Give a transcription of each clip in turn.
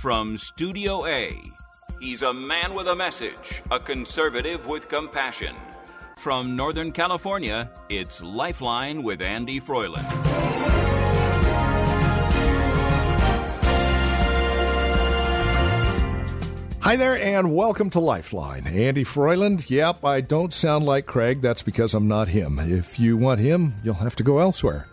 From Studio A, he's a man with a message, a conservative with compassion. From Northern California, it's Lifeline with Andy Froyland. Hi there, and welcome to Lifeline. Andy Froyland. Yep, I don't sound like Craig. That's because I'm not him. If you want him, you'll have to go elsewhere.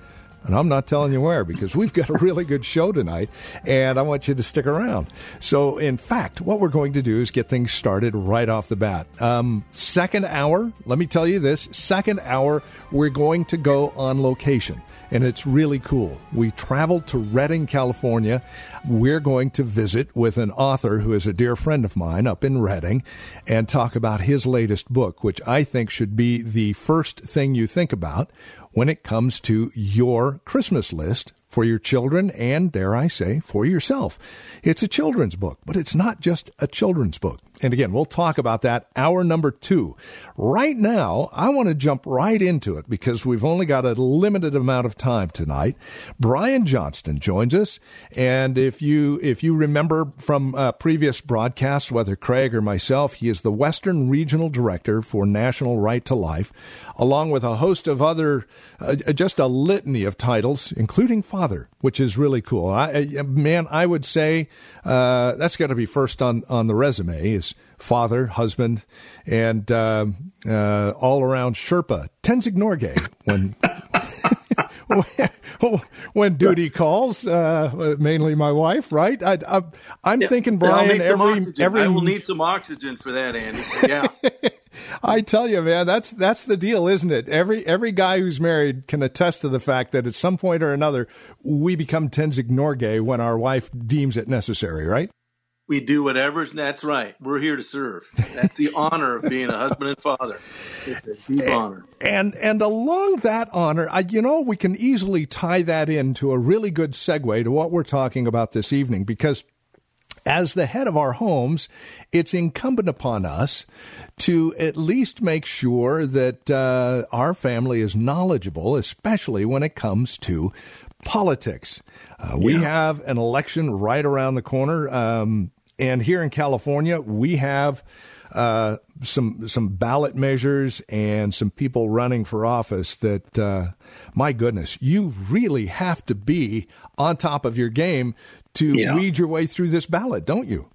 And I'm not telling you where because we've got a really good show tonight and I want you to stick around. So, in fact, what we're going to do is get things started right off the bat. Um, second hour, let me tell you this second hour, we're going to go on location and it's really cool. We traveled to Redding, California. We're going to visit with an author who is a dear friend of mine up in Redding and talk about his latest book, which I think should be the first thing you think about when it comes to your Christmas list for your children and, dare I say, for yourself. It's a children's book, but it's not just a children's book. And again, we'll talk about that hour number two. Right now, I want to jump right into it because we've only got a limited amount of time tonight. Brian Johnston joins us. And if you, if you remember from uh, previous broadcasts, whether Craig or myself, he is the Western Regional Director for National Right to Life, along with a host of other, uh, just a litany of titles, including Father, which is really cool. I, man, I would say uh, that's got to be first on, on the resume is father, husband, and uh, uh, all around Sherpa, Tenzing Norgay, when. when duty calls, uh, mainly my wife, right? I, am yeah, thinking, Brian, every every I will need some oxygen for that, Andy. Yeah, I tell you, man, that's that's the deal, isn't it? Every every guy who's married can attest to the fact that at some point or another we become Tenzing Norgay when our wife deems it necessary, right? we do whatever. That's right. We're here to serve. That's the honor of being a husband and father. It's a deep and, honor. And and along that honor, I, you know, we can easily tie that into a really good segue to what we're talking about this evening because. As the head of our homes, it's incumbent upon us to at least make sure that uh, our family is knowledgeable, especially when it comes to politics. Uh, we yeah. have an election right around the corner. Um, and here in California, we have uh, some some ballot measures and some people running for office that, uh, my goodness, you really have to be on top of your game to yeah. weed your way through this ballot, don't you?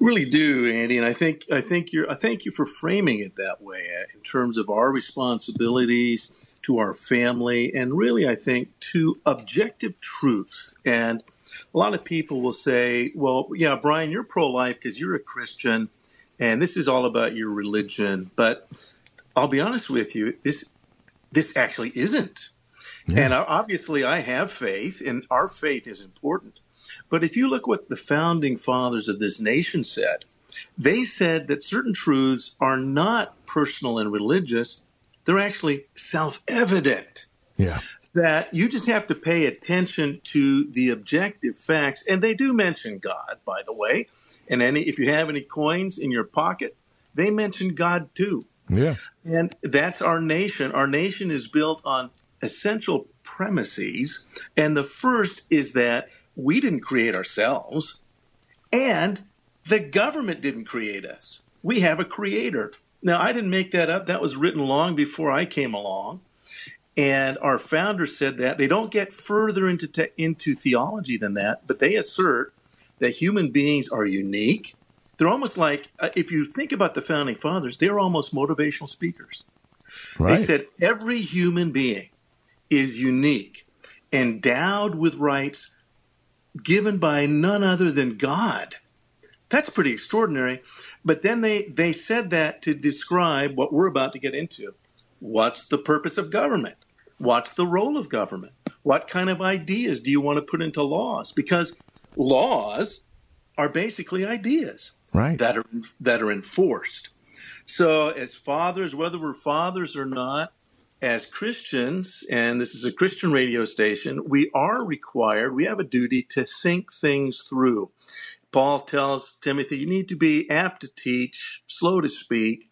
really do, Andy, and I think I think you're I thank you for framing it that way uh, in terms of our responsibilities to our family, and really I think to objective truths and a lot of people will say, well, yeah, Brian, you're pro life because you're a Christian and this is all about your religion. But I'll be honest with you, this, this actually isn't. Yeah. And obviously, I have faith, and our faith is important. But if you look what the founding fathers of this nation said, they said that certain truths are not personal and religious, they're actually self evident. Yeah that you just have to pay attention to the objective facts. And they do mention God, by the way. And any, if you have any coins in your pocket, they mention God too. Yeah. And that's our nation. Our nation is built on essential premises. And the first is that we didn't create ourselves, and the government didn't create us. We have a creator. Now, I didn't make that up. That was written long before I came along. And our founder said that they don't get further into te- into theology than that, but they assert that human beings are unique. They're almost like uh, if you think about the founding fathers, they're almost motivational speakers. Right. They said every human being is unique, endowed with rights given by none other than God. That's pretty extraordinary. But then they, they said that to describe what we're about to get into. What's the purpose of government? What's the role of government? What kind of ideas do you want to put into laws? Because laws are basically ideas right. that are that are enforced. So, as fathers, whether we're fathers or not, as Christians, and this is a Christian radio station, we are required, we have a duty to think things through. Paul tells Timothy, you need to be apt to teach, slow to speak,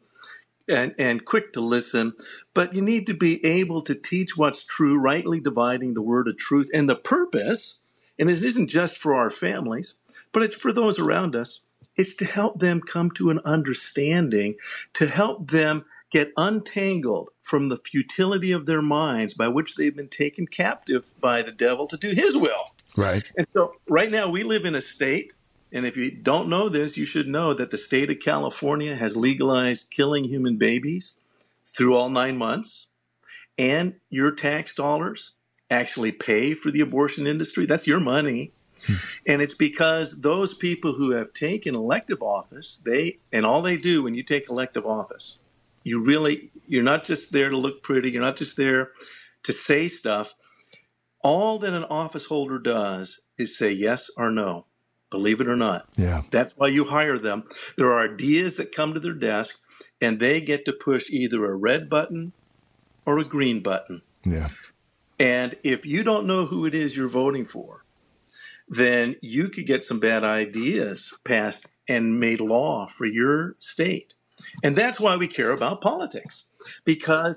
and, and quick to listen, but you need to be able to teach what's true, rightly dividing the word of truth. And the purpose, and it isn't just for our families, but it's for those around us, is to help them come to an understanding, to help them get untangled from the futility of their minds by which they've been taken captive by the devil to do his will. Right. And so right now we live in a state, and if you don't know this, you should know that the state of California has legalized killing human babies through all nine months, and your tax dollars actually pay for the abortion industry. That's your money. Hmm. And it's because those people who have taken elective office, they and all they do when you take elective office, you really you're not just there to look pretty, you're not just there to say stuff. All that an office holder does is say yes or no. Believe it or not. Yeah. That's why you hire them. There are ideas that come to their desk and they get to push either a red button or a green button. Yeah. And if you don't know who it is you're voting for, then you could get some bad ideas passed and made law for your state. And that's why we care about politics, because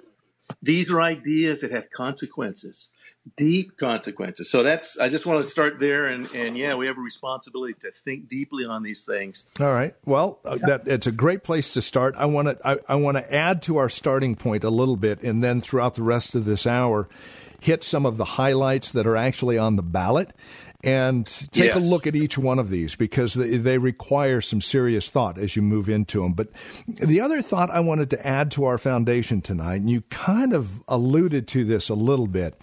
these are ideas that have consequences, deep consequences. So that's, I just want to start there. And, and yeah, we have a responsibility to think deeply on these things. All right. Well, uh, that it's a great place to start. I want to I, I want to add to our starting point a little bit, and then throughout the rest of this hour, hit some of the highlights that are actually on the ballot and take Yeah. a look at each one of these because they, they require some serious thought as you move into them. But the other thought I wanted to add to our foundation tonight, and you kind of alluded to this a little bit,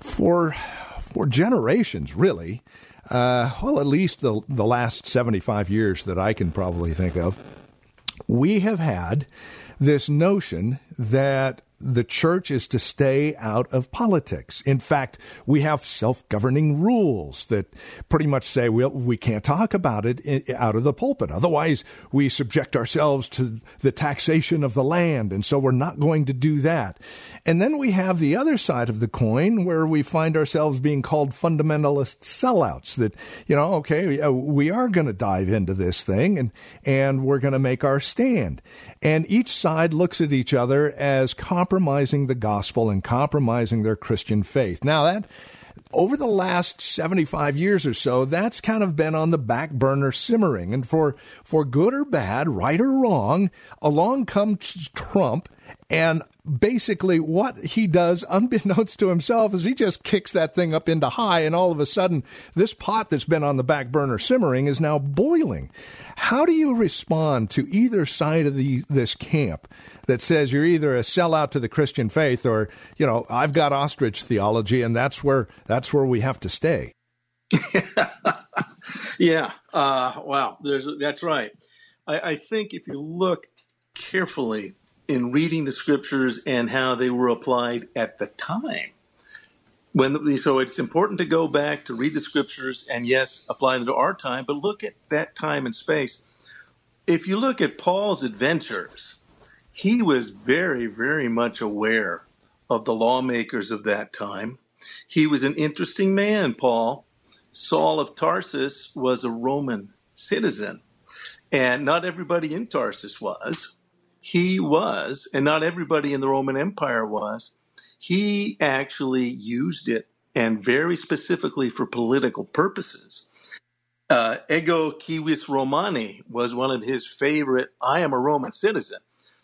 for for generations, really, uh, well, at least the the last seventy five years that I can probably think of, we have had this notion that the church is to stay out of politics. In fact, we have self-governing rules that pretty much say well, we can't talk about it out of the pulpit. Otherwise, we subject ourselves to the taxation of the land, and so we're not going to do that. And then we have the other side of the coin where we find ourselves being called fundamentalist sellouts that, you know, okay, uh, we are going to dive into this thing and, and we're going to make our stand. And each side looks at each other as compromising the gospel and compromising their Christian faith. Now that, over the last 75 years or so, that's kind of been on the back burner simmering. And for, for good or bad, right or wrong, along comes Trump and basically, what he does, unbeknownst to himself, is he just kicks that thing up into high, and all of a sudden, this pot that's been on the back burner simmering is now boiling. How do you respond to either side of the this camp that says you're either a sellout to the Christian faith, or you know, I've got ostrich theology, and that's where that's where we have to stay. Yeah. Uh, wow. There's, that's right. I, I think if you look carefully in reading the scriptures and how they were applied at the time, when so it's important to go back to read the scriptures and yes, apply them to our time, but look at that time and space. If you look at Paul's adventures, he was very, very much aware of the lawmakers of that time. He was an interesting man, Paul. Saul of Tarsus was a Roman citizen, and not everybody in Tarsus was. He was, and not everybody in the Roman Empire was. He actually used it, and very specifically for political purposes. Uh, Ego Civis Romani was one of his favorite. I am a Roman citizen.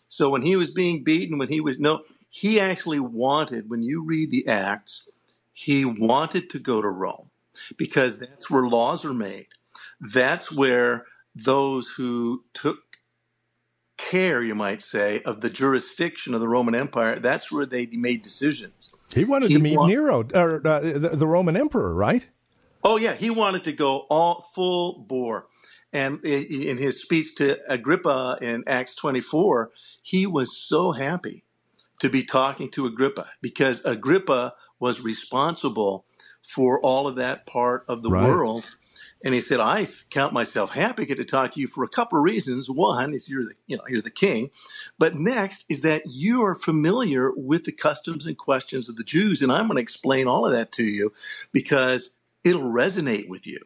So when he was being beaten, when he was no, he actually wanted. When you read the Acts, he wanted to go to Rome because that's where laws are made. That's where those who took care, you might say, of the jurisdiction of the Roman Empire, that's where they made decisions. He wanted He to meet Nero, or uh, the, the Roman emperor, right? Oh yeah, he wanted to go all full bore. And in his speech to Agrippa in Acts 24, he was so happy to be talking to Agrippa because Agrippa was responsible for all of that part of the Right. world. And he said, I count myself happy to talk to you for a couple of reasons. One is you're the, you know, you're the king. But next is that you are familiar with the customs and questions of the Jews. And I'm going to explain all of that to you because it'll resonate with you.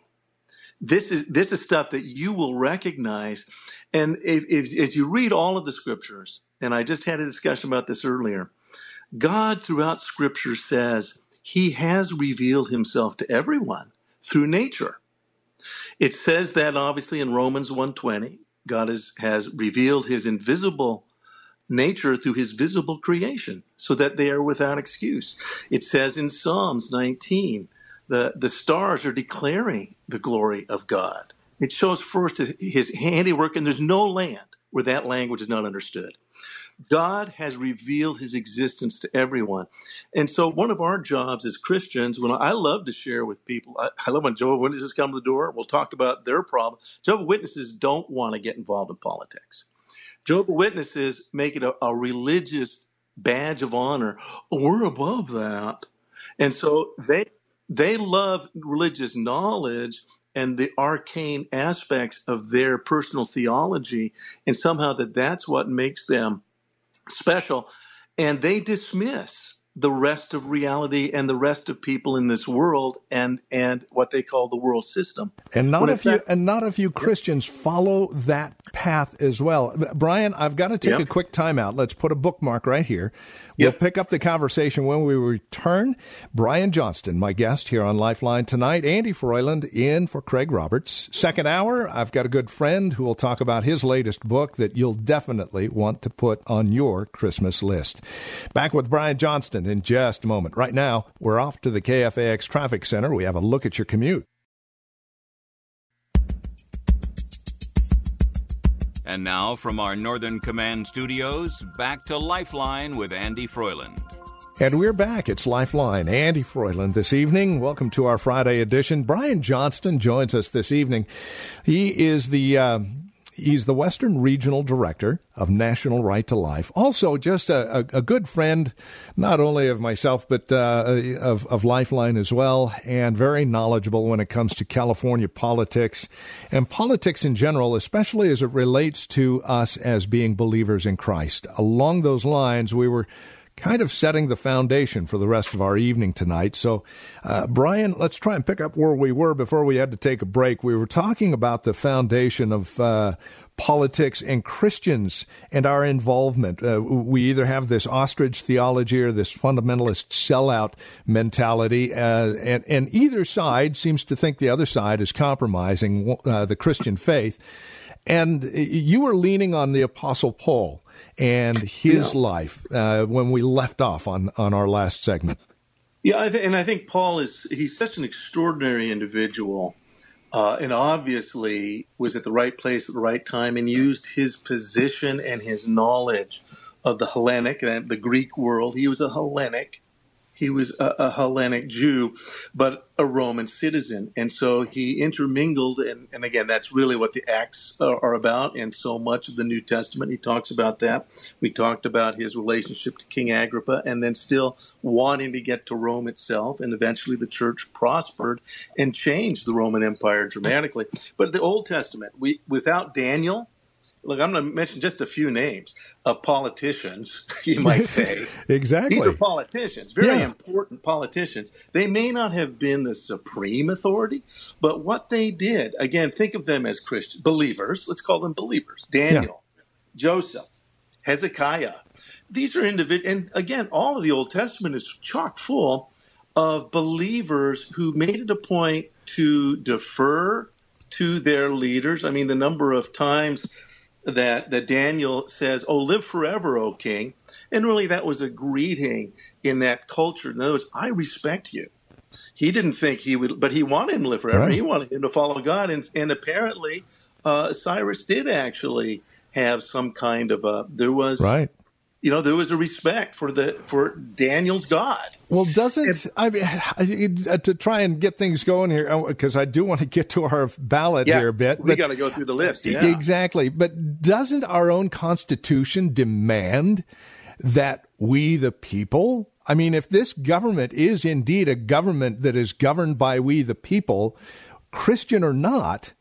This is, this is stuff that you will recognize. And if, if, as you read all of the scriptures, and I just had a discussion about this earlier, God throughout scripture says he has revealed himself to everyone through nature. It says that obviously in Romans 1:20, God is, has revealed his invisible nature through his visible creation so that they are without excuse. It says in Psalms 19, the, the stars are declaring the glory of God. It shows first his handiwork, and there's no land where that language is not understood. God has revealed his existence to everyone. And so, one of our jobs as Christians, when I love to share with people, I, I love when Jehovah Witnesses come to the door, we'll talk about their problem. Jehovah Witnesses don't want to get involved in politics. Jehovah Witnesses make it a, a religious badge of honor. We're above that. And so, they, they love religious knowledge and the arcane aspects of their personal theology, and somehow that that's what makes them special, and they dismiss the rest of reality and the rest of people in this world and and what they call the world system. And not in few and not a few Christians follow that path as well. Brian, I've got to take Yep. a quick timeout. Let's put a bookmark right here. We'll Yep. pick up the conversation when we return. Brian Johnston, my guest here on Lifeline tonight. Andy Froyland in for Craig Roberts. Second hour, I've got a good friend who will talk about his latest book that you'll definitely want to put on your Christmas list. Back with Brian Johnston in just a moment. Right now, we're off to the KFAX Traffic Center. We have a look at your commute. And now, from our Northern Command studios, back to Lifeline with Andy Froyland. And we're back. It's Lifeline. Andy Froyland this evening. Welcome to our Friday edition. Brian Johnston joins us this evening. He is the uh, he's the Western Regional Director of National Right to Life. Also, just a, a, a good friend, not only of myself but uh, of of Lifeline as well, and very knowledgeable when it comes to California politics and politics in general, especially as it relates to us as being believers in Christ. Along those lines, we were kind of setting the foundation for the rest of our evening tonight. So, uh, Brian, let's try and pick up where we were before we had to take a break. We were talking about the foundation of uh, politics and Christians and our involvement. Uh, we either have this ostrich theology or this fundamentalist sellout mentality, uh, and, and either side seems to think the other side is compromising uh, the Christian faith. And you were leaning on the Apostle Paul and his life uh, when we left off on, on our last segment. Yeah, I th- and I think Paul is he's such an extraordinary individual, uh, and obviously was at the right place at the right time and used his position and his knowledge of the Hellenic and the Greek world. He was a Hellenic. He was a, a Hellenic Jew, but a Roman citizen. And so he intermingled. And, and again, that's really what the Acts are, are about. And so much of the New Testament, he talks about that. We talked about his relationship to King Agrippa and then still wanting to get to Rome itself. And eventually the church prospered and changed the Roman Empire dramatically. But the Old Testament, we, without Daniel, look, I'm going to mention just a few names of politicians, you might say. Exactly. These are politicians, very Yeah. important politicians. They may not have been the supreme authority, but what they did, again, think of them as Christian believers. Let's call them believers. Daniel, Joseph, Hezekiah. These are individuals, and again, all of the Old Testament is chock full of believers who made it a point to defer to their leaders. I mean, the number of times that that Daniel says, "Oh, live forever, O King," and really that was a greeting in that culture. In other words, I respect you. He didn't think he would, but he wanted him to live forever. Right. He wanted him to follow God, and and apparently uh, Cyrus did actually have some kind of a. There was Right. You know there was a respect for the for Daniel's God. Well, doesn't I mean to try and get things going here oh, because I do want to get to our ballot Yeah, here a bit. we got to go through the list. Yeah. Exactly, but doesn't our own Constitution demand that we, the people, I mean, if this government is indeed a government that is governed by we the people, Christian or not,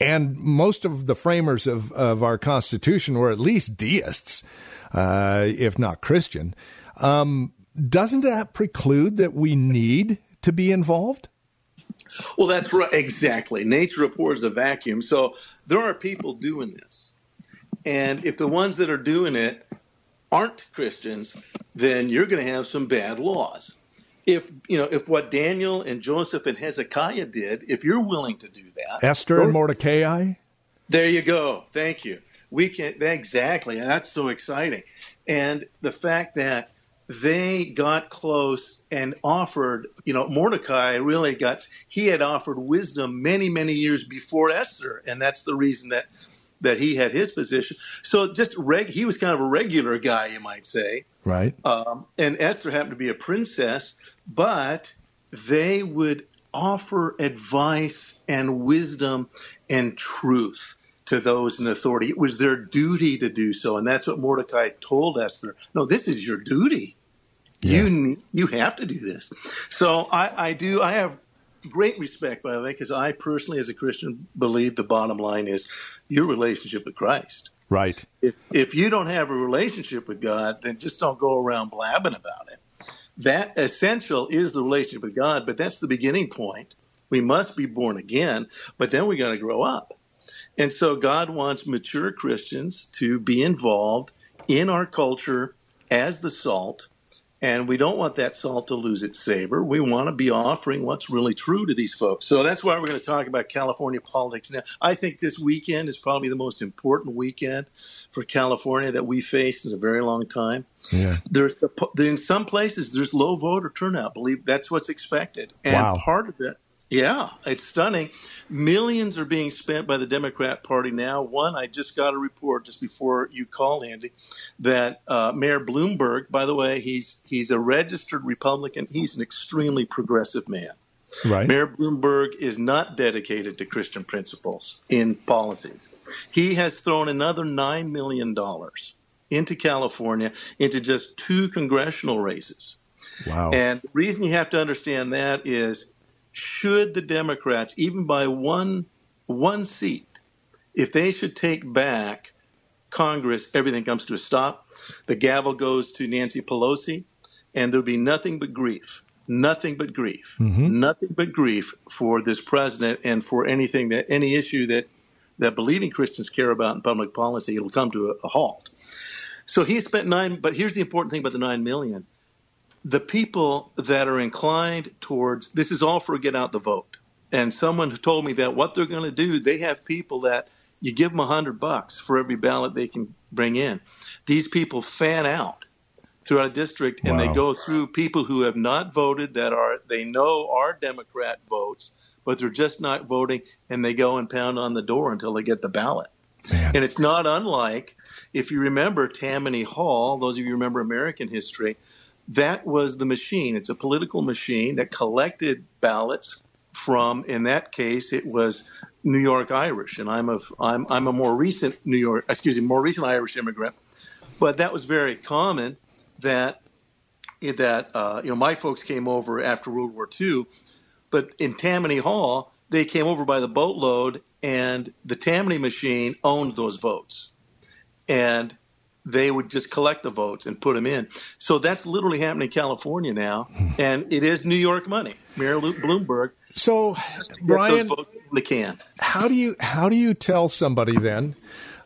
and most of the framers of, of our Constitution were at least deists, uh, if not Christian, um, doesn't that preclude that we need to be involved? Well, that's right. Exactly. Nature abhors a vacuum. So there are people doing this. And if the ones that are doing it aren't Christians, then you're going to have some bad laws. If you know if what Daniel and Joseph and Hezekiah did, if you're willing to do that, Esther and Mordecai. There you go. Thank you. We can exactly. That's so exciting. And the fact that they got close and offered, you know, Mordecai really got, he had offered wisdom many, many years before Esther. And that's the reason that, that he had his position. So just reg, he was kind of a regular guy, you might say. Right. Um, and Esther happened to be a princess, but they would offer advice and wisdom and truth to those in authority. It was their duty to do so. And that's what Mordecai told Esther. No, this is your duty. Yeah. You you have to do this. So I, I do. I have great respect, by the way, because I personally, as a Christian, believe the bottom line is your relationship with Christ. Right. If if you don't have a relationship with God, then just don't go around blabbing about it. That essential is the relationship with God, but that's the beginning point. We must be born again, but then we got to grow up. And so God wants mature Christians to be involved in our culture as the salt and we don't want that salt to lose its savor. We want to be offering what's really true to these folks. So that's why we're going to talk about California politics now. I think this weekend is probably the most important weekend for California that we faced in a very long time. Yeah. There's in some places there's low voter turnout. Believe that's what's expected, and wow. part of it yeah, it's stunning. Millions are being spent by the Democrat Party now. One, I just got a report just before you called, Andy, that uh, Mayor Bloomberg, by the way, he's he's a registered Republican. He's an extremely progressive man. Right. Mayor Bloomberg is not dedicated to Christian principles in policies. He has thrown another nine million dollars into California into just two congressional races. Wow. And the reason you have to understand that is should the Democrats, even by one one seat, if they should take back Congress, everything comes to a stop. The gavel goes to Nancy Pelosi, and there'll be nothing but grief, nothing but grief, mm-hmm. nothing but grief for this president and for anything that any issue that that believing Christians care about in public policy. It'll come to a, a halt. So he spent nine. But here's the important thing about the nine million the people that are inclined towards this is all for get out the vote. And someone told me that what they're going to do, they have people that you give them a hundred bucks for every ballot they can bring in. These people fan out throughout a district, and wow. they go through people who have not voted that are they know are Democrat votes, but they're just not voting, and they go and pound on the door until they get the ballot. Man. And it's not unlike if you remember Tammany Hall. Those of you remember American history that was the machine. It's a political machine that collected ballots from, in that case, it was New York Irish, and I'm a I'm I'm a more recent New York, excuse me, more recent Irish immigrant, but that was very common. That that uh, you know my folks came over after World War II, but in Tammany Hall they came over by the boatload, and the Tammany machine owned those votes, and they would just collect the votes and put them in. So that's literally happening in California now, and it is New York money. Mayor Bloomberg. So, Brian, they can. How do you how do you tell somebody then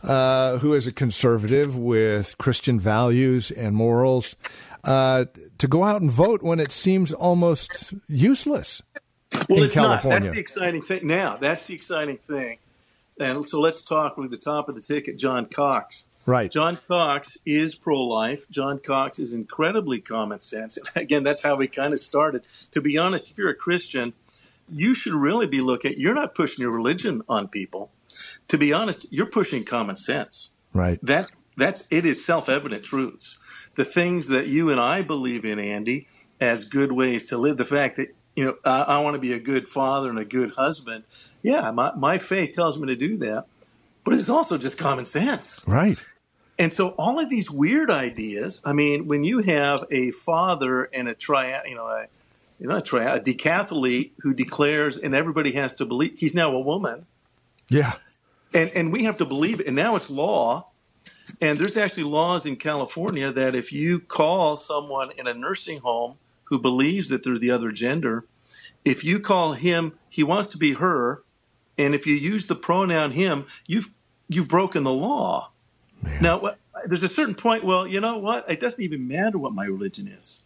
uh, who is a conservative with Christian values and morals uh, to go out and vote when it seems almost useless? Well, in it's California? not. That's the exciting thing. Now, that's the exciting thing. And so let's talk with the top of the ticket, John Cox. Right. John Cox is pro life. John Cox is incredibly common sense. And again, that's how we kind of started. To be honest, if you're a Christian, you should really be looking, you're not pushing your religion on people. To be honest, you're pushing common sense. Right. That that's it is self-evident truths. The things that you and I believe in, Andy, as good ways to live. The fact that you know I, I want to be a good father and a good husband. Yeah, my my faith tells me to do that, but it's also just common sense. Right. And so all of these weird ideas. I mean, when you have a father and a tri, you know, a, you know, a, tri- a decathlete who declares, and everybody has to believe he's now a woman. Yeah. And and we have to believe it. And now it's law. And there's actually laws in California that if you call someone in a nursing home who believes that they're the other gender, if you call him, he wants to be her, and if you use the pronoun him, you've you've broken the law. Man. Now, there's a certain point. Well, you know what? It doesn't even matter what my religion is.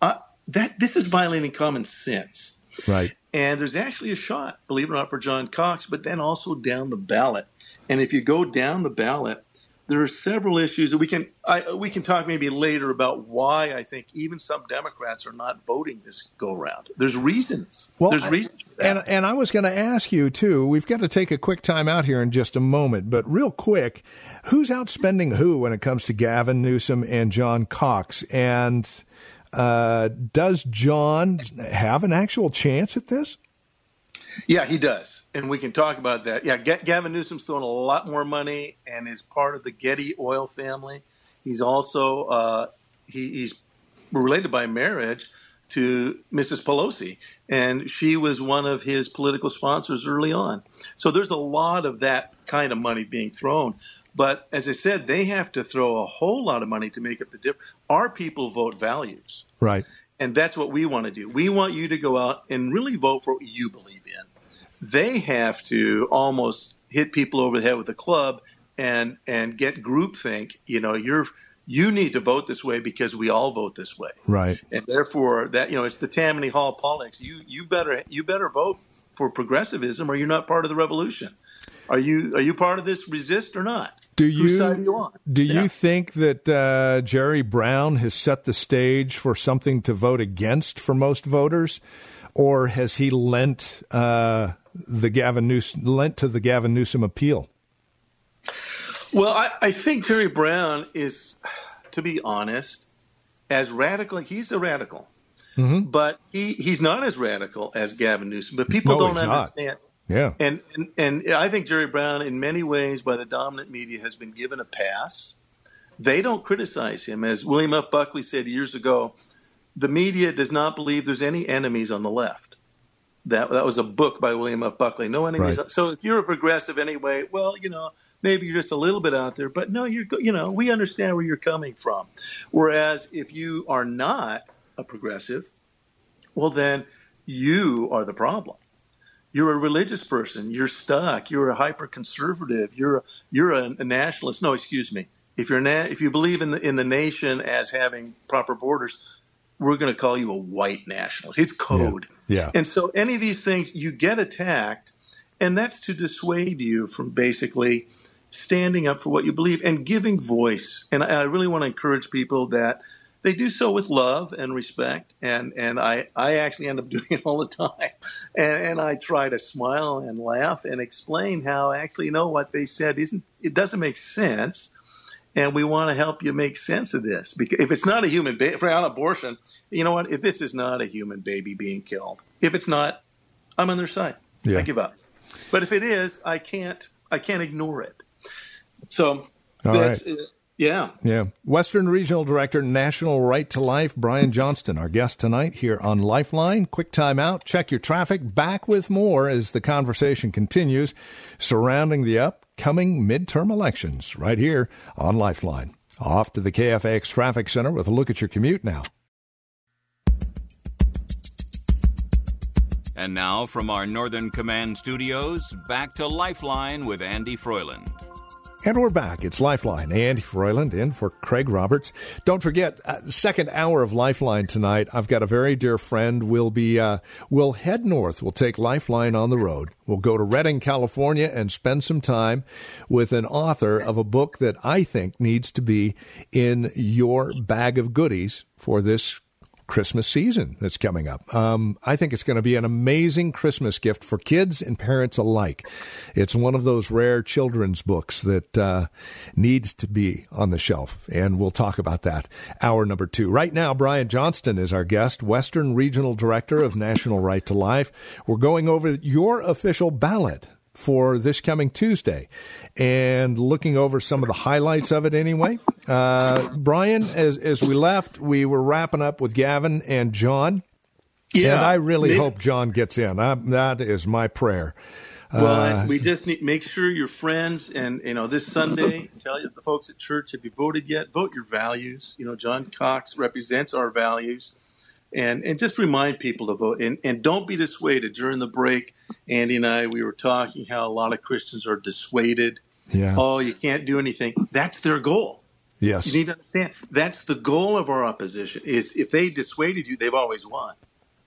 Uh, that this is violating common sense. Right. And there's actually a shot, believe it or not, for John Cox, but then also down the ballot. And if you go down the ballot, there are several issues that we can I, we can talk maybe later about why I think even some Democrats are not voting this go around. There's reasons. Well, there's reasons. And and I was going to ask you too. We've got to take a quick time out here in just a moment, but real quick, who's outspending who when it comes to Gavin Newsom and John Cox? And uh, does John have an actual chance at this? Yeah, he does, and we can talk about that. Yeah, Gavin Newsom's throwing a lot more money and is part of the Getty oil family. He's also uh, he, he's related by marriage to Mrs. Pelosi, and she was one of his political sponsors early on. So there's a lot of that kind of money being thrown. But as I said, they have to throw a whole lot of money to make up the difference. Our people vote values. Right. And that's what we want to do. We want you to go out and really vote for what you believe in. They have to almost hit people over the head with a club and and get groupthink. You know, you're you need to vote this way because we all vote this way. Right. And therefore that you know, it's the Tammany Hall politics. You you better you better vote for progressivism or you're not part of the revolution. Are you are you part of this resist or not? Do you, you do yeah. you think that uh, Jerry Brown has set the stage for something to vote against for most voters, or has he lent uh, the Gavin Newsom lent to the Gavin Newsom appeal? Well, I, I think Jerry Brown is, to be honest, as radical. He's a radical, mm-hmm. but he, he's not as radical as Gavin Newsom. But people no, don't understand. Not. Yeah. And, and and I think Jerry Brown, in many ways, by the dominant media, has been given a pass. They don't criticize him, as William F. Buckley said years ago. The media does not believe there's any enemies on the left. That that was a book by William F. Buckley. No enemies. Right. So if you're a progressive anyway, well, you know, maybe you're just a little bit out there, but no, you're you know, we understand where you're coming from. Whereas if you are not a progressive, well then you are the problem you're a religious person. You're stuck. You're a hyper conservative. You're a, you're a, a, nationalist. No, excuse me. If you're na- if you believe in the in the nation as having proper borders, we're going to call you a white nationalist. It's code. Yeah. yeah. And so any of these things you get attacked, and that's to dissuade you from basically standing up for what you believe and giving voice. And I, I really want to encourage people that they do so with love and respect, and and I I actually end up doing it all the time, and and I try to smile and laugh and explain how actually you know what they said isn't it doesn't make sense, and we want to help you make sense of this because if it's not a human baby an abortion, you know what if this is not a human baby being killed, if it's not, I'm on their side. Yeah. I give up, but if it is, I can't I can't ignore it. So all that's. Right. Uh, yeah. Yeah. Western Regional Director, National Right to Life, Brian Johnston, our guest tonight here on Lifeline. Quick time out. Check your traffic. Back with more as the conversation continues surrounding the upcoming midterm elections right here on Lifeline. Off to the KFAX Traffic Center with a look at your commute now. And now from our Northern Command studios, back to Lifeline with Andy Froyland. And we're back. It's Lifeline. Andy Froyland in for Craig Roberts. Don't forget, uh, second hour of Lifeline tonight. I've got a very dear friend. We'll be, uh, we'll head north. We'll take Lifeline on the road. We'll go to Redding, California and spend some time with an author of a book that I think needs to be in your bag of goodies for this Christmas season that's coming up. Um, I think it's going to be an amazing Christmas gift for kids and parents alike. It's one of those rare children's books that uh, needs to be on the shelf, and we'll talk about that hour number two. Right now, Brian Johnston is our guest, Western Regional Director of National Right to Life. We're going over your official ballot for this coming Tuesday. And looking over some of the highlights of it anyway. Uh, Brian, as, as we left, we were wrapping up with Gavin and John. Yeah, and I really hope John gets in. I, that is my prayer. Well, uh, we just need make sure your friends and you know this Sunday. Tell the folks at church have you voted yet? Vote your values. You know, John Cox represents our values, and and just remind people to vote. And and don't be dissuaded. During the break, Andy and I we were talking how a lot of Christians are dissuaded. Yeah. Oh, you can't do anything. That's their goal. Yes. You need to understand that's the goal of our opposition. Is if they dissuaded you, they've always won.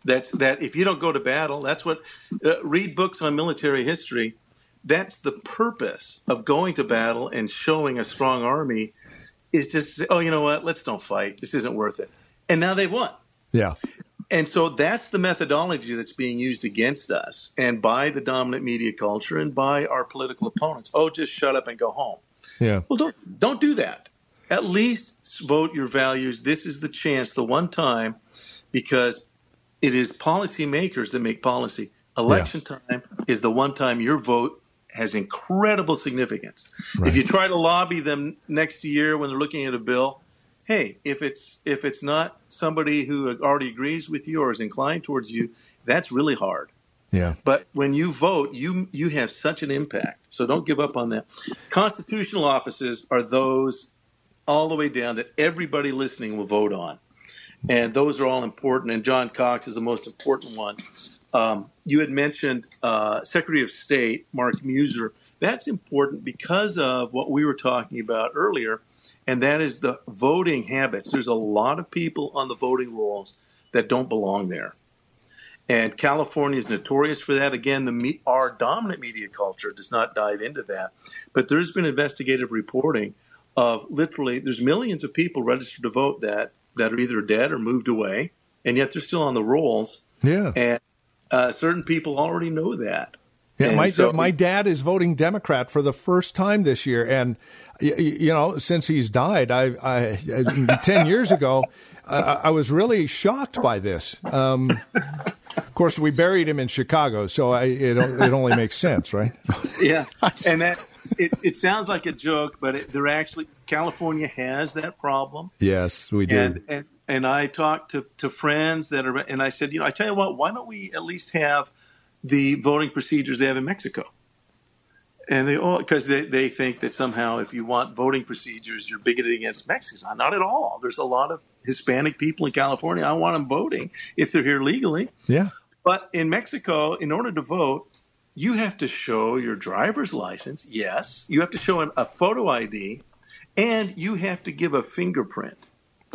That's that. If you don't go to battle, that's what. Uh, read books on military history. That's the purpose of going to battle and showing a strong army. Is just oh, you know what? Let's don't fight. This isn't worth it. And now they've won. Yeah. And so that's the methodology that's being used against us and by the dominant media culture and by our political opponents. Oh, just shut up and go home. Yeah. Well, don't don't do that. At least vote your values. This is the chance, the one time, because it is policymakers that make policy. Election yeah. time is the one time your vote has incredible significance. Right. If you try to lobby them next year when they're looking at a bill, hey, if it's if it's not somebody who already agrees with you or is inclined towards you, that's really hard. Yeah. But when you vote, you you have such an impact. So don't give up on that. Constitutional offices are those all the way down that everybody listening will vote on and those are all important. And John Cox is the most important one. Um, you had mentioned uh, Secretary of State Mark Meuser. That's important because of what we were talking about earlier, and that is the voting habits. There's a lot of people on the voting rolls that don't belong there. And California is notorious for that. Again, the our dominant media culture does not dive into that, but there's been investigative reporting of literally there's millions of people registered to vote that that are either dead or moved away, and yet they're still on the rolls. Yeah. And uh, certain people already know that. Yeah, and my so, my dad is voting Democrat for the first time this year, and you, you know, since he's died, I, I ten years ago, uh, I was really shocked by this. Um, of course, we buried him in Chicago, so I, it it only makes sense, right? Yeah, and that it, it sounds like a joke, but it, they're actually California has that problem. Yes, we do. And, and, and I talked to, to friends that are, and I said, you know, I tell you what, why don't we at least have the voting procedures they have in Mexico? And they all, because they, they think that somehow if you want voting procedures, you're bigoted against Mexicans. Uh, not at all. There's a lot of Hispanic people in California. I want them voting if they're here legally. Yeah. But in Mexico, in order to vote, you have to show your driver's license. Yes. You have to show an, a photo ID and you have to give a fingerprint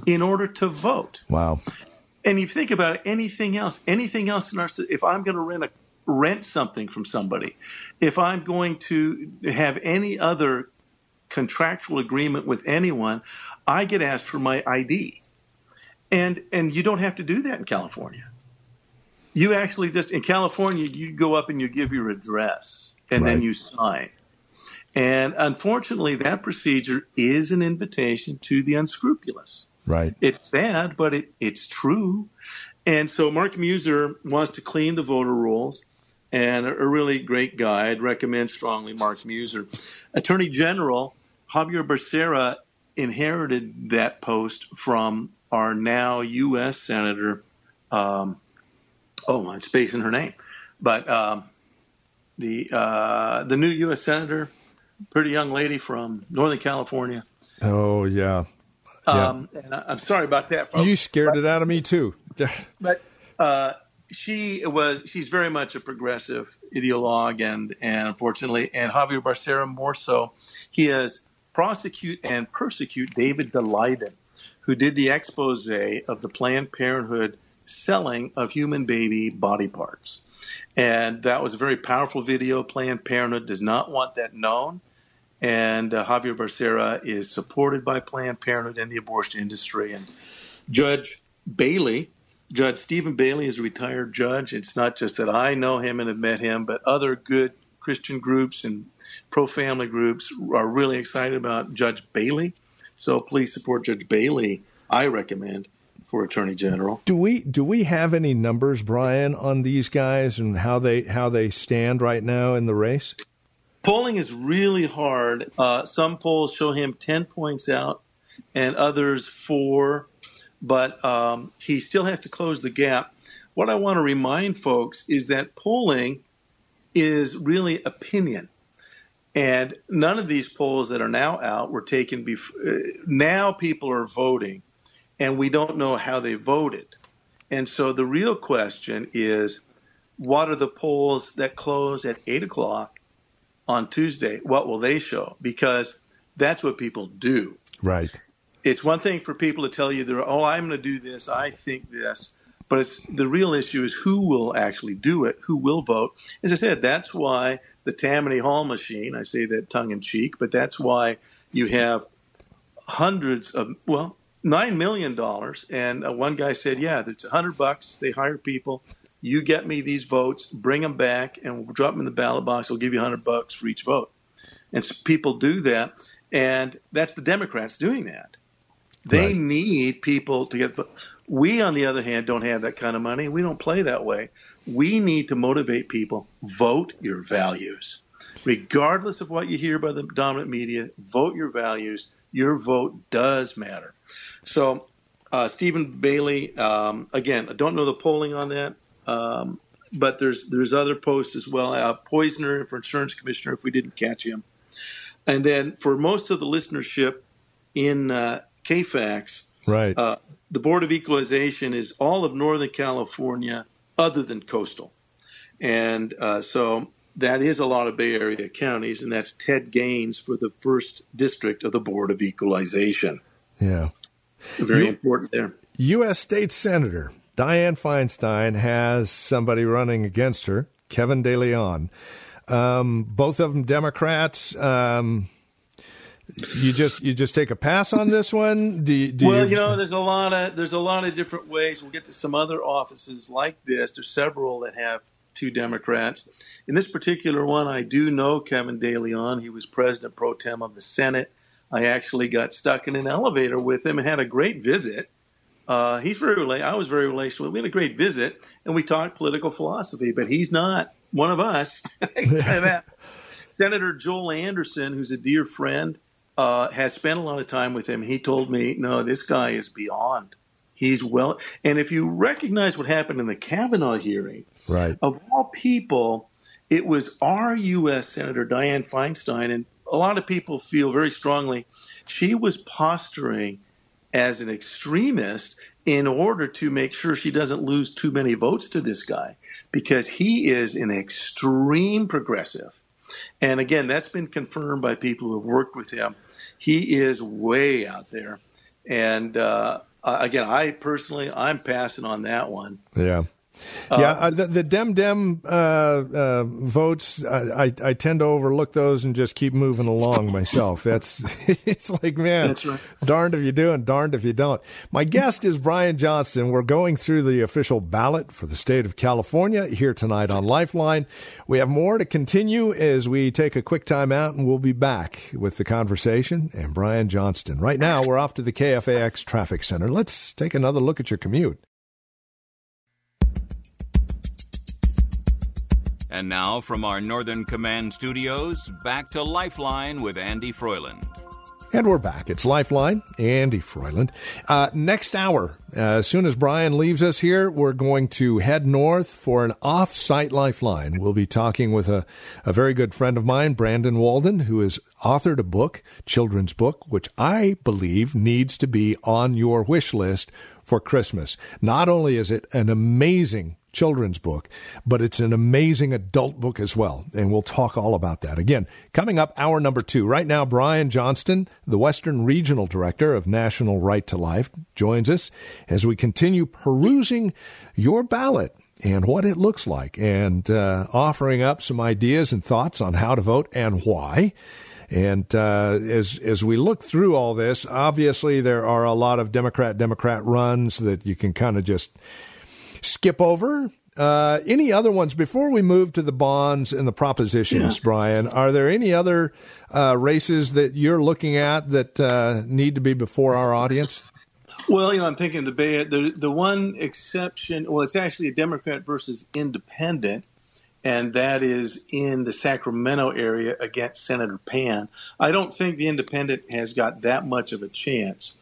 in order to vote. Wow. And you think about it, anything else, anything else in our if I'm going to rent a rent something from somebody, if I'm going to have any other contractual agreement with anyone, I get asked for my ID. And and you don't have to do that in California. You actually just in California you go up and you give your address and right. then you sign. And unfortunately, that procedure is an invitation to the unscrupulous. Right. It's sad, but it, it's true. And so Mark Meuser wants to clean the voter rolls and a, really great guy. I'd recommend strongly Mark Meuser. Attorney General Xavier Becerra inherited that post from our now U.S. Senator. Um, oh, I'm spacing her name, but um, the uh, the new U.S. Senator pretty young lady from Northern California. Oh yeah. Um, and I, am sorry about that. Folks. You scared but, it out of me too. but uh, she was she's very much a progressive ideologue, and and unfortunately, and Xavier Becerra more so. He has prosecute and persecute David Daleiden, who did the expose of the Planned Parenthood selling of human baby body parts. And that was a very powerful video. Planned Parenthood does not want that known and uh, Xavier Becerra is supported by Planned Parenthood and the abortion industry. And Judge Bailey, Judge Steven Bailey, is a retired judge. It's not just that I know him and have met him, but other good Christian groups and pro-family groups are really excited about Judge Bailey. So please support Judge Bailey. I recommend for Attorney General. Do we do we have any numbers, Brian, on these guys and how they how they stand right now in the race? Polling is really hard. Uh, some polls show him ten points out, and others four, but um, he still has to close the gap. What I want to remind folks is that polling is really opinion. And none of these polls that are now out were taken before. Uh, now people are voting, and we don't know how they voted. And so the real question is what are the polls that close at 8 o'clock on Tuesday? What will they show? Because that's what people do. Right. It's one thing for people to tell you, they're, oh, I'm going to do this, I think this. But it's the real issue is who will actually do it, who will vote. As I said, that's why the Tammany Hall machine, I say that tongue in cheek, but that's why you have hundreds of, well, $9 million. And uh, one guy said, yeah, it's a 100 bucks. They hire people. You get me these votes, bring them back, and we'll drop them in the ballot box. We'll give you 100 bucks for each vote. And so people do that. And that's the Democrats doing that. They right. need people to get. We, on the other hand, don't have that kind of money. We don't play that way. We need to motivate people. Vote your values. Regardless of what you hear by the dominant media, vote your values. Your vote does matter. So, uh, Steven Bailey, um, again, I don't know the polling on that, um, but there's there's other posts as well. Uh, Poizner for insurance commissioner, if we didn't catch him, and then for most of the listenership in uh, KFAX, right, uh, the Board of Equalization is all of Northern California other than coastal. And uh, so that is a lot of Bay Area counties, and that's Ted Gaines for the first district of the Board of Equalization. Yeah. Very you, important there. U.S. State Senator Dianne Feinstein has somebody running against her, Kevin De Leon. Um, both of them Democrats. Um, you just you just take a pass on this one. Do, you, do well, you... you know, there's a lot of there's a lot of different ways. We'll get to some other offices like this. There's several that have two Democrats. In this particular one, I do know Kevin De Leon. He was president pro tem of the Senate. I actually got stuck in an elevator with him and had a great visit. Uh, he's very I was very relational. We had a great visit and we talked political philosophy, but he's not one of us. Senator Joel Anderson, who's a dear friend, uh, has spent a lot of time with him. He told me, no, this guy is beyond. He's well. And if you recognize what happened in the Kavanaugh hearing, right. of all people, it was our U.S. Senator Dianne Feinstein. And a lot of people feel very strongly she was posturing as an extremist in order to make sure she doesn't lose too many votes to this guy because he is an extreme progressive. And again, that's been confirmed by people who have worked with him he is way out there. And uh, again, I personally, I'm passing on that one. Yeah. Uh, yeah, uh, the, the Dem Dem uh, uh, votes, I, I tend to overlook those and just keep moving along myself. That's it's like, man, right. darned if you do and darned if you don't. My guest is Brian Johnston. We're going through the official ballot for the state of California here tonight on Lifeline. We have more to continue as we take a quick time out, and we'll be back with the conversation and Brian Johnston. Right now, we're off to the KFAX Traffic Center. Let's take another look at your commute. And now, from our Northern Command studios, back to Lifeline with Andy Froyland. And we're back. It's Lifeline, Andy Froyland. Uh, next hour, uh, as soon as Brian leaves us here, we're going to head north for an off site Lifeline. We'll be talking with a, a very good friend of mine, Brandon Walden, who has authored a book, children's book, which I believe needs to be on your wish list for Christmas. Not only is it an amazing children's book, but it's an amazing adult book as well. And we'll talk all about that. Again, coming up, hour number two. Right now, Brian Johnston, the Western Regional Director of National Right to Life, joins us as we continue perusing your ballot and what it looks like and uh, offering up some ideas and thoughts on how to vote and why. And uh, as as we look through all this, obviously there are a lot of Democrat Democrat runs that you can kind of just skip over. Uh, any other ones before we move to the bonds and the propositions, yeah. Brian? Are there any other uh, races that you're looking at that uh, need to be before our audience? Well, you know, I'm thinking the Bay. The the one exception. Well, it's actually a Democrat versus Independent, and that is in the Sacramento area against Senator Pan. I don't think the Independent has got that much of a chance,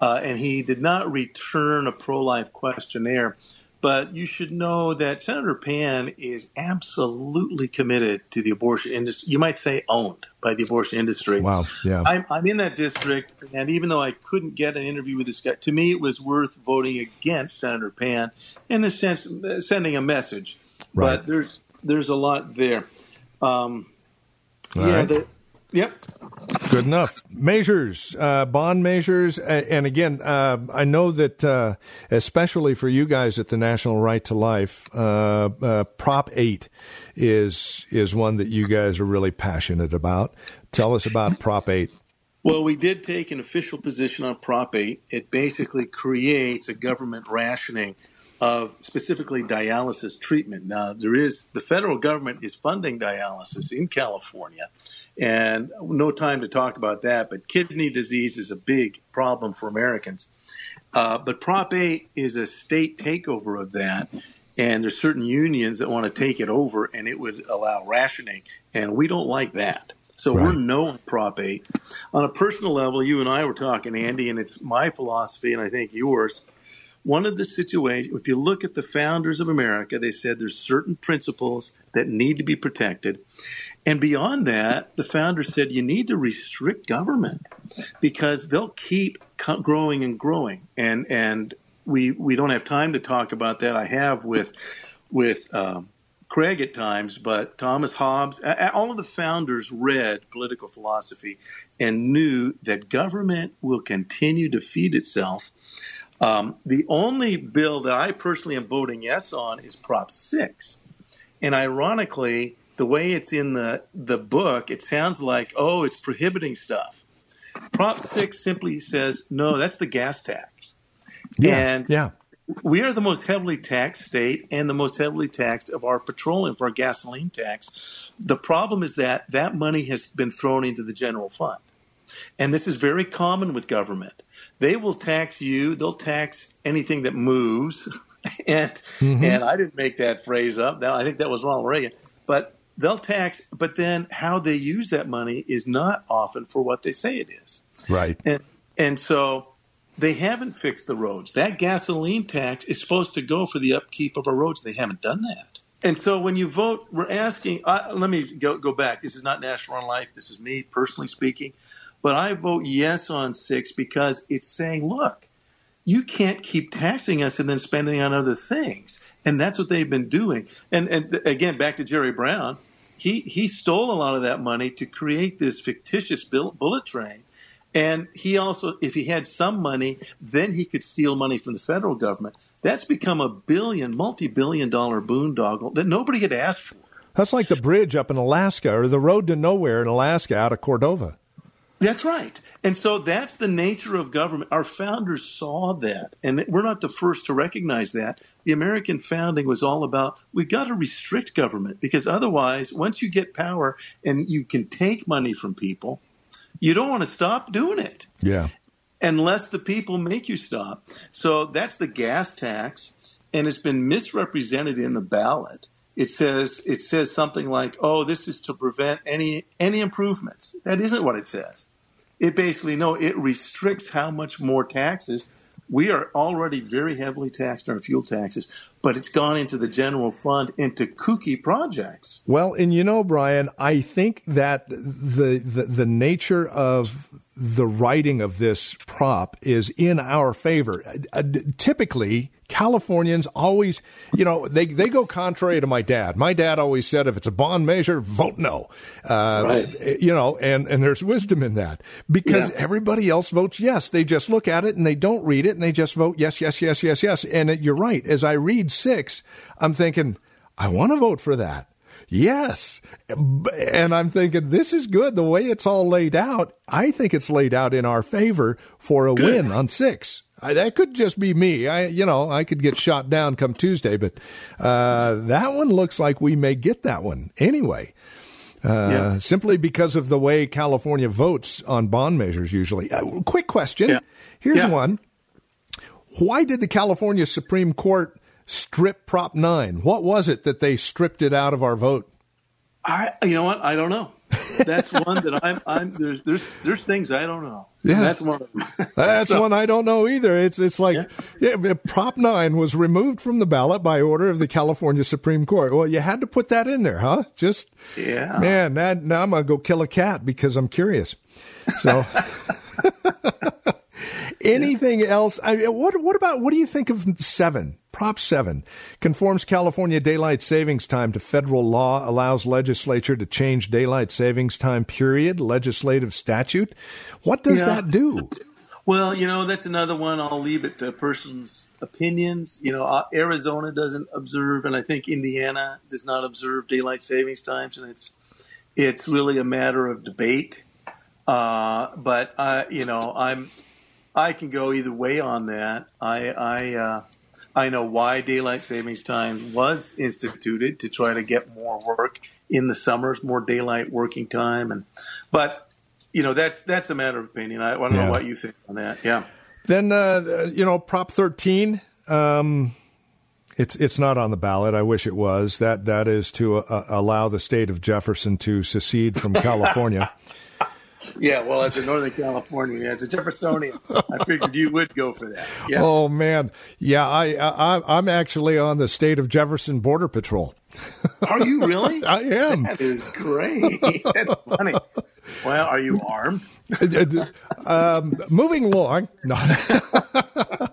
uh, and he did not return a pro-life questionnaire. But you should know that Senator Pan is absolutely committed to the abortion industry. You might say owned by the abortion industry. Wow. Yeah. I'm, I'm in that district, and even though I couldn't get an interview with this guy, to me it was worth voting against Senator Pan in a sense, sending a message. Right. But there's there's a lot there. Um, yeah. right. The, yep. Good enough. Measures, uh, bond measures, and again, uh, I know that uh, especially for you guys at the National Right to Life, uh, uh, Prop Eight is is one that you guys are really passionate about. Tell us about Prop Eight. Well, we did take an official position on Prop 8. It basically creates a government rationing of specifically dialysis treatment. Now, there is the federal government is funding dialysis in California, and no time to talk about that, but kidney disease is a big problem for Americans. Uh, but Prop 8 is a state takeover of that, and there's certain unions that want to take it over, and it would allow rationing, and we don't like that. So we're no on Prop 8. On a personal level, you and I were talking, Andy, and it's my philosophy, and I think yours. One of the situations, if you look at the founders of America, they said there's certain principles that need to be protected. And beyond that, the founders said you need to restrict government because they'll keep co- growing and growing. And and we we don't have time to talk about that. I have with with um, Craig at times, but Thomas Hobbes, all of the founders read political philosophy and knew that government will continue to feed itself. Um, the only bill that I personally am voting yes on is Prop 6. And ironically, the way it's in the, the book, it sounds like, oh, it's prohibiting stuff. Prop 6 simply says, no, that's the gas tax. And yeah. we are the most heavily taxed state and the most heavily taxed of our petroleum for our gasoline tax. The problem is that that money has been thrown into the general fund. And this is very common with government. They will tax you, they'll tax anything that moves. and and I didn't make that phrase up. Now I think that was Ronald Reagan. But they'll tax, but then how they use that money is not often for what they say it is. Right. And and so they haven't fixed the roads. That gasoline tax is supposed to go for the upkeep of our roads. They haven't done that. And so when you vote, we're asking. Uh, let me go go back. This is not National on Life. This is me personally speaking. But I vote yes on six because it's saying, look, you can't keep taxing us and then spending on other things. And that's what they've been doing. And and again, back to Jerry Brown, he he stole a lot of that money to create this fictitious bullet train. And he also, if he had some money, then he could steal money from the federal government. That's become a billion, multi-billion dollar boondoggle that nobody had asked for. That's like the bridge up in Alaska or the road to nowhere in Alaska out of Cordova. That's right. And so that's the nature of government. Our founders saw that, and we're not the first to recognize that. The American founding was all about we've got to restrict government because otherwise, once you get power and you can take money from people, you don't want to stop doing it Yeah. unless the people make you stop. So that's the gas tax, and it's been misrepresented in the ballot. It says it says something like, "Oh, this is to prevent any any improvements." That isn't what it says. It basically no, it restricts how much more taxes. We are already very heavily taxed on fuel taxes, but it's gone into the general fund into kooky projects. Well, and you know, Brian, I think that the, the the nature of the writing of this prop is in our favor. Uh, typically, Californians always, you know, they they go contrary to my dad. My dad always said, if it's a bond measure, vote no. Uh, Right. You know, and and there's wisdom in that because Yeah. everybody else votes yes. They just look at it and they don't read it and they just vote yes, yes, yes, yes, yes. And it, you're right. As I read six, I'm thinking, I want to vote for that. Yes. And I'm thinking, this is good. The way it's all laid out, I think it's laid out in our favor for a win on six. I, that could just be me. I, you know, I could get shot down come Tuesday, but uh, that one looks like we may get that one anyway. Uh, Yeah. Simply because of the way California votes on bond measures usually. Uh, quick question. Yeah. Here's Yeah. one. Why did the California Supreme Court strip Prop 9? What was it that they stripped it out of our vote? I, you know what? I don't know. That's one that I'm. I'm there's, there's there's things I don't know. Yeah, that's one. Of them. that's So- one I don't know either. It's it's like yeah. Prop Nine was removed from the ballot by order of the California Supreme Court. Well, you had to put that in there, huh? Just Yeah. man. Now, now I'm gonna go kill a cat because I'm curious. So. Anything else? I what what about what do you think of seven? Prop seven conforms California daylight savings time to federal law, allows legislature to change daylight savings time period, legislative statute. What does Yeah. that do? Well, you know, that's another one. I'll leave it to a person's opinions. You know, uh, Arizona doesn't observe, and I think Indiana does not observe daylight savings times, and it's it's really a matter of debate. Uh, but I, you know, I'm I can go either way on that. I I uh, I know why daylight savings time was instituted to try to get more work in the summers, more daylight working time, and but you know that's that's a matter of opinion. I, I don't Yeah. know what you think on that. Yeah. Then uh, you know, Prop 13. Um, it's it's not on the ballot. I wish it was. That that is to uh, allow the state of Jefferson to secede from California. Yeah, well, as a Northern Californian, as a Jeffersonian, I figured you would go for that. Yeah. Oh man, yeah. I, I I'm actually on the state of Jefferson Border Patrol. Are you really? I am. That is great. That's funny. Well, are you armed? um, moving along. No.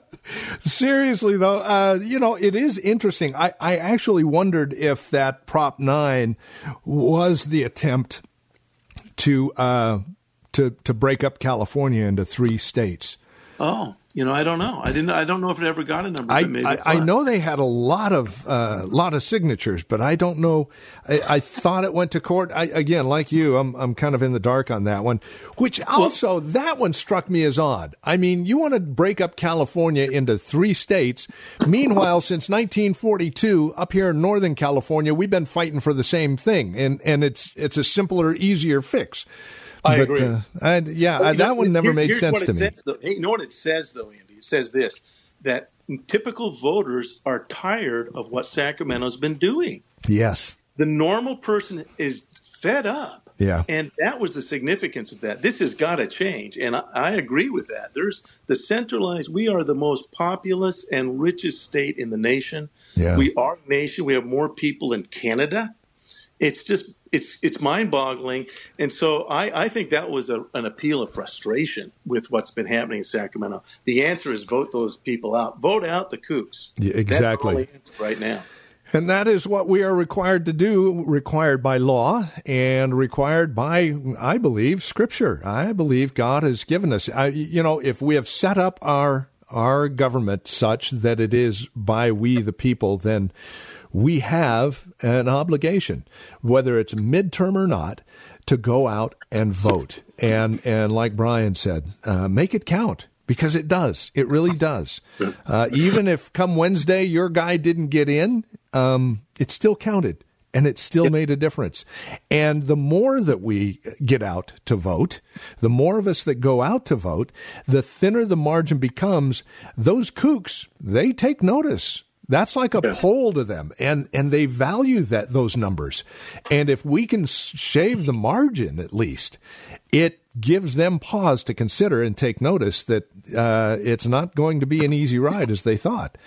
Seriously though, uh, you know it is interesting. I, I actually wondered if that Prop Nine was the attempt to uh, to to break up California into three states. Oh, you know, I don't know. I didn't. I don't know if it ever got a number. I, maybe I, I know they had a lot of uh, lot of signatures, but I don't know. I, I thought it went to court. I, again, like you, I'm I'm kind of in the dark on that one. Which also that one struck me as odd. I mean, you want to break up California into three states. Meanwhile, since 1942, up here in Northern California, we've been fighting for the same thing, and and it's it's a simpler, easier fix. I but, agree. Uh, I, yeah, Well, I, you know, that one never here- made sense to me. Says, though. Hey, you know what it says, though, Andy? It says this that typical voters are tired of what Sacramento's been doing. Yes. The normal person is fed up. Yeah. And that was the significance of that. This has got to change. And I, I agree with that. There's the centralized, we are the most populous and richest state in the nation. Yeah. We are a nation. We have more people in Canada. It's just, it's it's mind boggling. And so I, I think that was a, an appeal of frustration with what's been happening in Sacramento. The answer is vote those people out. Vote out the kooks. Yeah, exactly. right now. And that is what we are required to do, required by law and required by, I believe, Scripture. I believe God has given us. I, you know, if we have set up our our government such that it is by we the people, then we have an obligation, whether it's midterm or not, to go out and vote. And and like Brian said, uh, make it count because it does. It really does. Uh, even if come Wednesday your guy didn't get in, um, it still counted and it still made a difference. And the more that we get out to vote, the more of us that go out to vote, the thinner the margin becomes. Those kooks, they take notice. That's like a poll to them, and and they value that those numbers. And if we can shave the margin at least, it gives them pause to consider and take notice that uh, it's not going to be an easy ride as they thought.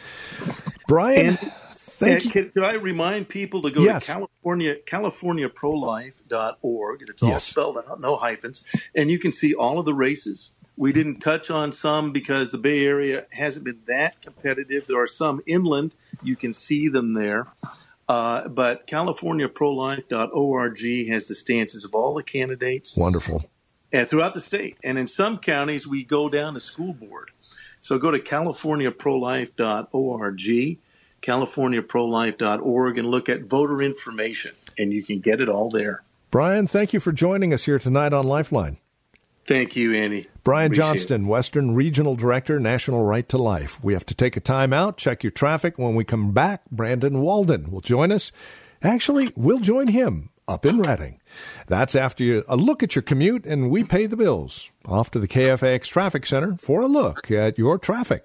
Brian, thank And you. can, could I remind people to go Yes. to California CaliforniaProlife.org? It's all Yes. spelled out, no hyphens, and you can see all of the races. We didn't touch on some because the Bay Area hasn't been that competitive. There are some inland; you can see them there. Uh, but CaliforniaProlife.org has the stances of all the candidates Wonderful. and throughout the state. And in some counties, we go down to school board. So go to CaliforniaProlife.org, CaliforniaProlife.org, and look at voter information, and you can get it all there. Brian, thank you for joining us here tonight on Lifeline. Thank you, Andy. Brian Appreciate Johnston, Western Regional Director, National Right to Life. We have to take a time out, check your traffic. When we come back, Brandon Walden will join us. Actually, we'll join him up in Redding. That's after you, a look at your commute and we pay the bills. Off to the KFAX Traffic Center for a look at your traffic.